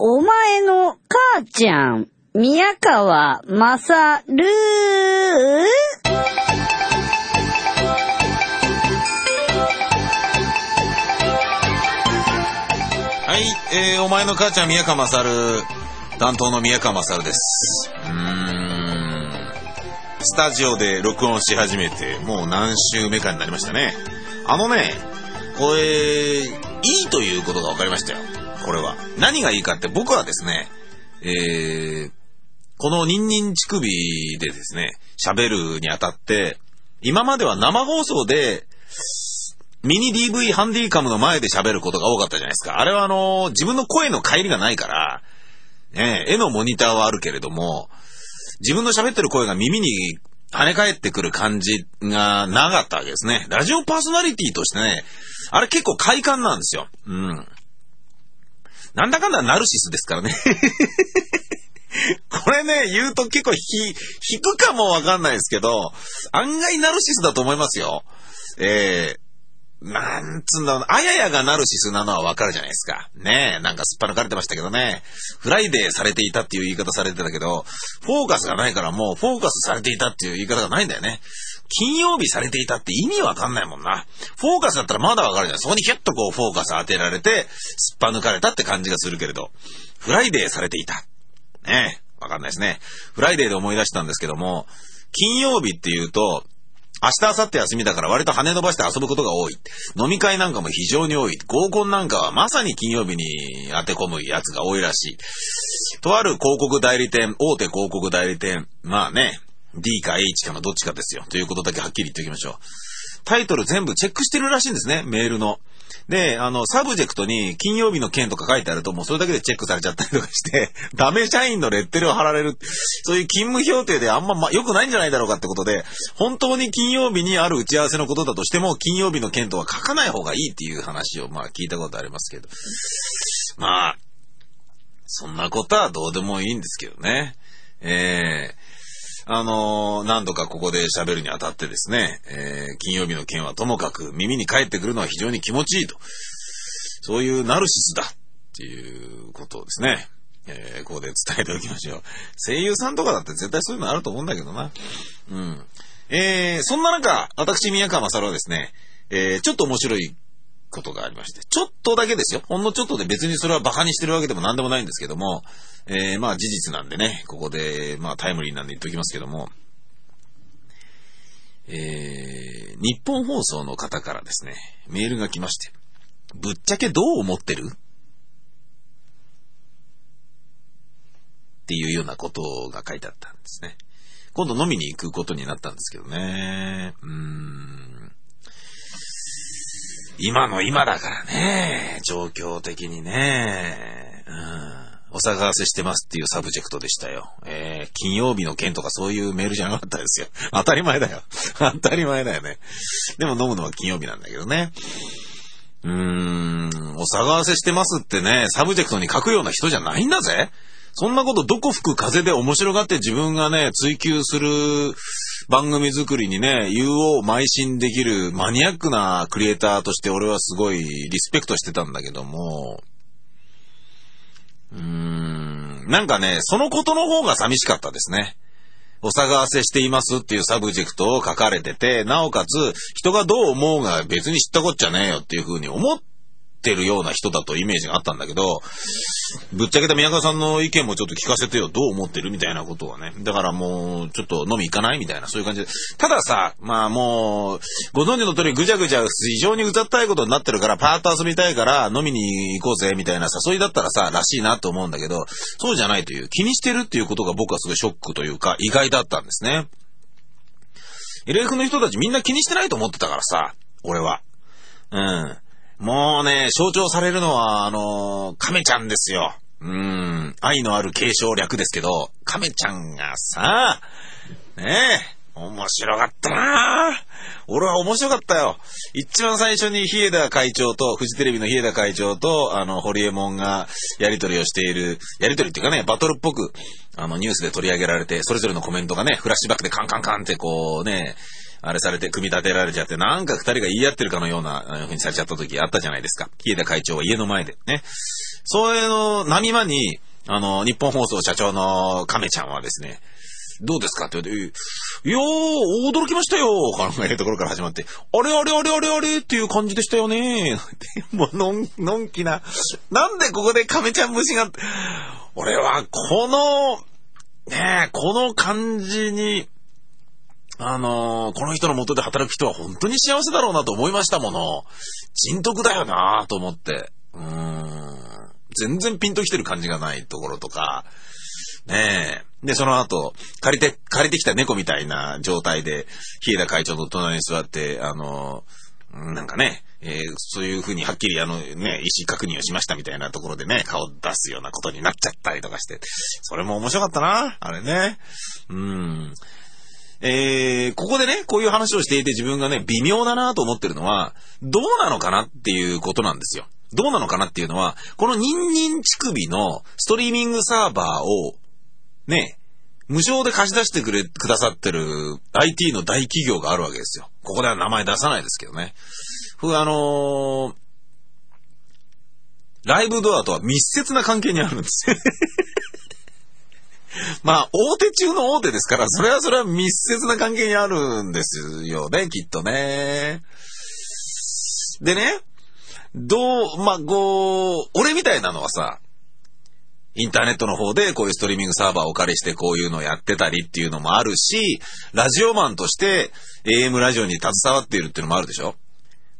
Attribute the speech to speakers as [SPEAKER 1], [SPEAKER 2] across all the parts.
[SPEAKER 1] お前の母ちゃん、宮川まさる
[SPEAKER 2] はい、えー、お前の母ちゃん宮川勝担当の宮川勝です。うん。スタジオで録音し始めて、もう何週目かになりましたね。あのね、これ、いいということが分かりましたよ。これは。何がいいかって僕はですね、えー、このニンニン乳首でですね、喋るにあたって、今までは生放送で、ミニ DV ハンディカムの前で喋ることが多かったじゃないですか。あれはあの、自分の声の帰りがないから、ね、絵のモニターはあるけれども、自分の喋ってる声が耳に跳ね返ってくる感じがなかったわけですね。ラジオパーソナリティとしてね、あれ結構快感なんですよ。うん。なんだかんだナルシスですからね。これね、言うと結構ひ、引くかもわかんないですけど、案外ナルシスだと思いますよ。えー、なんつうんだろう、あややがナルシスなのはわかるじゃないですか。ねえ、なんかすっぱ抜かれてましたけどね。フライデーされていたっていう言い方されてたけど、フォーカスがないからもうフォーカスされていたっていう言い方がないんだよね。金曜日されていたって意味わかんないもんな。フォーカスだったらまだわかるじゃん。そこにキュッとこうフォーカス当てられて、すっぱ抜かれたって感じがするけれど、フライデーされていた。ねえ、わかんないですね。フライデーで思い出したんですけども、金曜日っていうと、明日、明後日休みだから割と羽伸ばして遊ぶことが多い。飲み会なんかも非常に多い。合コンなんかはまさに金曜日に当て込むやつが多いらしい。とある広告代理店、大手広告代理店、まあね、D か H かのどっちかですよ。ということだけはっきり言っておきましょう。タイトル全部チェックしてるらしいんですね、メールの。で、あの、サブジェクトに金曜日の件とか書いてあると、もうそれだけでチェックされちゃったりとかして、ダメ社員のレッテルを貼られる。そういう勤務評定であんま、ま、良くないんじゃないだろうかってことで、本当に金曜日にある打ち合わせのことだとしても、金曜日の件とは書かない方がいいっていう話を、まあ聞いたことありますけど。まあ、そんなことはどうでもいいんですけどね。ええあの何度かここで喋るにあたってですね、えー金曜日の件はともかく耳に返ってくるのは非常に気持ちいいと。そういうナルシスだっていうことをですね、えーここで伝えておきましょう。声優さんとかだって絶対そういうのあると思うんだけどな。うん。えー、そんな中、私、宮川勝はですね、えーちょっと面白いことがありまして、ちょっとだけですよ。ほんのちょっとで別にそれは馬鹿にしてるわけでも何でもないんですけども、えーまあ事実なんでね、ここで、まあタイムリーなんで言っておきますけども、えー日本放送の方からですね、メールが来まして、ぶっちゃけどう思ってる？っていうようなことが書いてあったんですね。今度飲みに行くことになったんですけどね。うーん。今の今だからね、状況的にね。うん。お騒がせしてますっていうサブジェクトでしたよ。えー、金曜日の件とかそういうメールじゃなかったですよ。当たり前だよ。当たり前だよね。でも飲むのは金曜日なんだけどね。うーん、お騒がせしてますってね、サブジェクトに書くような人じゃないんだぜ。そんなことどこ吹く風で面白がって自分がね、追求する番組作りにね、勇往邁進できるマニアックなクリエイターとして俺はすごいリスペクトしてたんだけども、うーん、なんかね、そのことの方が寂しかったですね。お騒がせしていますっていうサブジェクトを書かれてて、なおかつ、人がどう思うが別に知ったこっちゃねえよっていう風に思ってるような人だとイメージがあったんだけど、ぶっちゃけた宮川さんの意見もちょっと聞かせてよ、どう思ってるみたいなことはね。だからもう、ちょっと飲み行かないみたいな、そういう感じで。たださ、まあもう、ご存知の通りぐちゃぐちゃ非常にうざったいことになってるから、パーッと遊びたいから飲みに行こうぜ、みたいな誘いだったらさ、らしいなと思うんだけど、そうじゃないという、気にしてるっていうことが僕はすごいショックというか、意外だったんですね。LF の人たちみんな気にしてないと思ってたからさ、俺は。うん。もうね、象徴されるのは、あのー亀ちゃんですよ。うん、愛のある継承略ですけど、亀ちゃんがさ、ねえ、面白かったな俺は面白かったよ。一番最初に日枝会長と、フジテレビの日枝会長と、あの、ホリエモンがやりとりをしている、やりとりっていうかね、バトルっぽく、あの、ニュースで取り上げられて、それぞれのコメントがね、フラッシュバックでカンカンカンってこうね、あれされて、組み立てられちゃって、なんか二人が言い合ってるかのような、あのふうにされちゃった時あったじゃないですか。日枝会長は家の前でね。それの波間に、あの、日本放送社長の亀ちゃんはですね、どうですかって言われて、いやー、驚きましたよ考えるところから始まって、あれあれあれあれあれっていう感じでしたよね もう、のん、のんきな。なんでここで亀ちゃん虫が、俺はこの、ねえ、この感じに、あのー、この人の元で働く人は本当に幸せだろうなと思いましたもの。人徳だよなと思って。うーん。全然ピンときてる感じがないところとか、ねえ。で、その後、借りて、借りてきた猫みたいな状態で、日枝会長の隣に座って、あの、なんかね、えー、そういうふうにはっきりあのね、意思確認をしましたみたいなところでね、顔出すようなことになっちゃったりとかして、それも面白かったな、あれね。うん。えー、ここでね、こういう話をしていて自分がね、微妙だなと思ってるのは、どうなのかなっていうことなんですよ。どうなのかなっていうのは、このニンニン乳首のストリーミングサーバーをね、無償で貸し出してくれ、くださってる IT の大企業があるわけですよ。ここでは名前出さないですけどね。ふ、あのー、ライブドアとは密接な関係にあるんですよ まあ、大手中の大手ですから、それはそれは密接な関係にあるんですよね、きっとね。でね、どう、まあ、こう、俺みたいなのはさ、インターネットの方でこういうストリーミングサーバーをお借りしてこういうのをやってたりっていうのもあるし、ラジオマンとして AM ラジオに携わっているっていうのもあるでしょ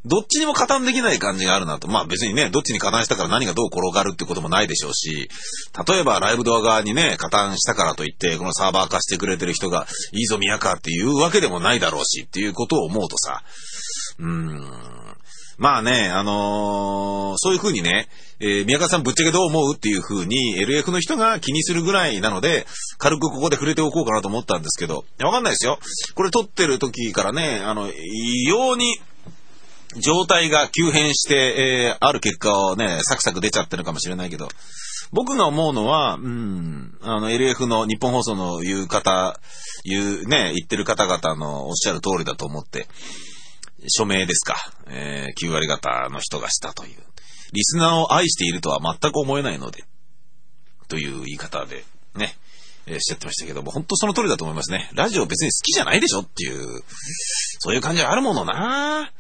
[SPEAKER 2] どっちにも加担できない感じがあるなと。まあ別にね、どっちに加担したから何がどう転がるってこともないでしょうし、例えばライブドア側にね、加担したからといって、このサーバー化してくれてる人が、いいぞ宮川っていうわけでもないだろうしっていうことを思うとさ、うーん、まあね、あのー、そういう風にね、えー、宮川さんぶっちゃけどう思うっていう風に LF の人が気にするぐらいなので、軽くここで触れておこうかなと思ったんですけど、わかんないですよ。これ撮ってる時からね、あの、異様に、状態が急変して、えー、ある結果をね、サクサク出ちゃってるかもしれないけど、僕が思うのは、うん、あの、LF の日本放送の言う方、言う、ね、言ってる方々のおっしゃる通りだと思って、署名ですか。えー、9割方の人がしたという。リスナーを愛しているとは全く思えないので、という言い方で、ね、えー、しちゃってましたけども、本当その通りだと思いますね。ラジオ別に好きじゃないでしょっていう、そういう感じはあるものな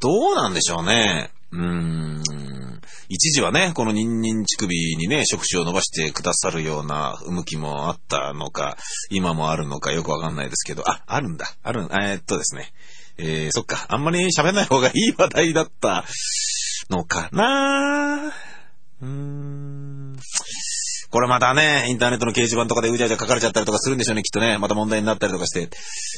[SPEAKER 2] どうなんでしょうね。うーん。一時はね、このニンニン乳首にね、触手を伸ばしてくださるような向きもあったのか、今もあるのかよくわかんないですけど、あ、あるんだ。ある、えー、っとですね。えー、そっか、あんまり喋んない方がいい話題だったのかなうーん。これまたね、インターネットの掲示板とかでうじゃうじゃ書かれちゃったりとかするんでしょうね、きっとね。また問題になったりとかして、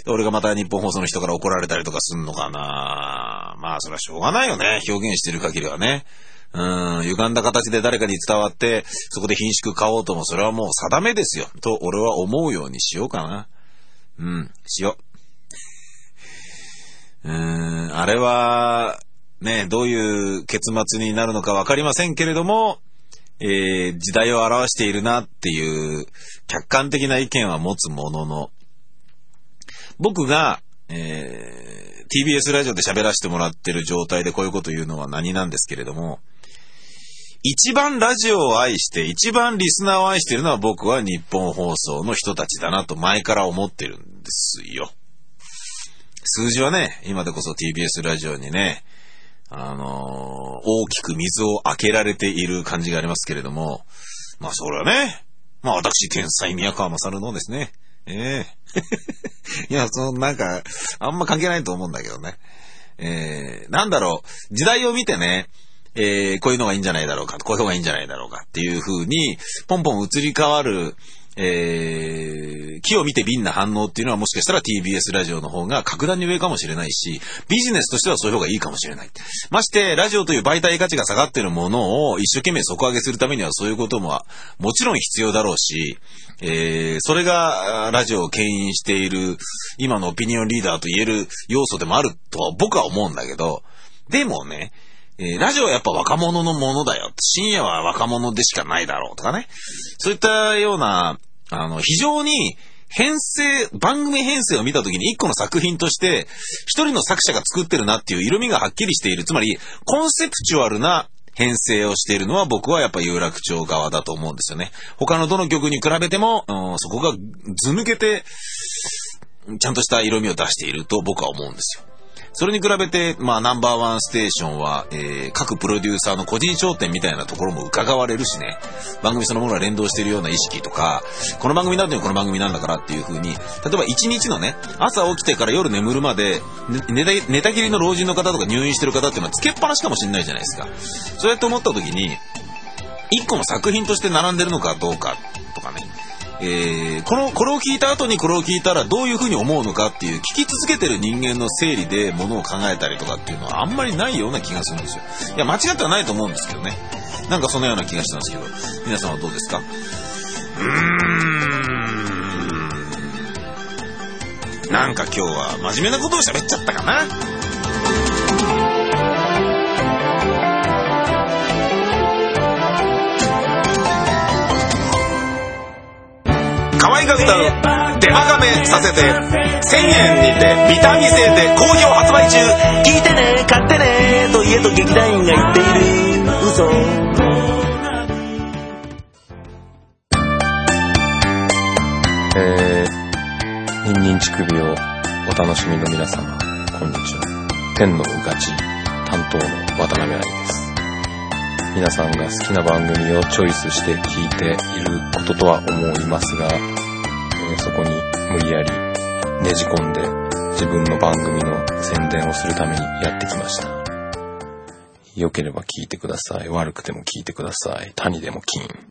[SPEAKER 2] 俺がまた日本放送の人から怒られたりとかすんのかなまあ、それはしょうがないよね。表現してる限りはね。うん、歪んだ形で誰かに伝わって、そこで品種買おうとも、それはもう定めですよ。と、俺は思うようにしようかな。うん、しよう。うーん、あれは、ね、どういう結末になるのかわかりませんけれども、えー、時代を表しているなっていう客観的な意見は持つものの、僕が、えー、TBS ラジオで喋らせてもらってる状態でこういうこと言うのは何なんですけれども、一番ラジオを愛して、一番リスナーを愛してるのは僕は日本放送の人たちだなと前から思ってるんですよ。数字はね、今でこそ TBS ラジオにね、あのー、大きく水を開けられている感じがありますけれども、まあそれはね、まあ私、天才宮川勝のですね、ええ。ー、いや、そのなんか、あんま関係ないと思うんだけどね。えー、なんだろう、時代を見てね、えー、こういうのがいいんじゃないだろうか、こういうのがいいんじゃないだろうかっていう風に、ポンポン移り変わる、えー、木を見て瓶な反応っていうのはもしかしたら TBS ラジオの方が格段に上かもしれないし、ビジネスとしてはそういう方がいいかもしれない。まして、ラジオという媒体価値が下がっているものを一生懸命底上げするためにはそういうことももちろん必要だろうし、えー、それがラジオを牽引している今のオピニオンリーダーと言える要素でもあるとは僕は思うんだけど、でもね、えー、ラジオはやっぱ若者のものだよ。深夜は若者でしかないだろうとかね。そういったような、あの、非常に編成、番組編成を見たときに一個の作品として、一人の作者が作ってるなっていう色味がはっきりしている。つまり、コンセプチュアルな編成をしているのは僕はやっぱ有楽町側だと思うんですよね。他のどの曲に比べても、うん、そこがず抜けて、ちゃんとした色味を出していると僕は思うんですよ。それに比べて、まあ、ナンバーワンステーションは、えー、各プロデューサーの個人商店みたいなところも伺われるしね、番組そのものが連動しているような意識とか、この番組なんでこの番組なんだからっていう風に、例えば一日のね、朝起きてから夜眠るまで、寝た寝たきりの老人の方とか入院してる方っていうのはつけっぱなしかもしれないじゃないですか。そうやって思った時に、一個の作品として並んでるのかどうかとかね、えー、この、これを聞いた後にこれを聞いたらどういうふうに思うのかっていう聞き続けてる人間の整理でものを考えたりとかっていうのはあんまりないような気がするんですよ。いや、間違ってはないと思うんですけどね。なんかそのような気がしたんですけど、皆さんはどうですか？うーん。なんか今日は真面目なことを喋っちゃったかな？可愛が歌うデマガメさせて1000円にてビタミン製で好評発売中聞いてね買ってねと家と劇団員が言っている嘘
[SPEAKER 3] えー、ニンニン乳首をお楽しみの皆様、こんにちは。天のガチ担当の渡辺愛です。皆さんが好きな番組をチョイスして聞いていることとは思いますが、ねじ込んで自分の番組の宣伝をするためにやってきました。良ければ聞いてください。悪くても聞いてください。谷でも金。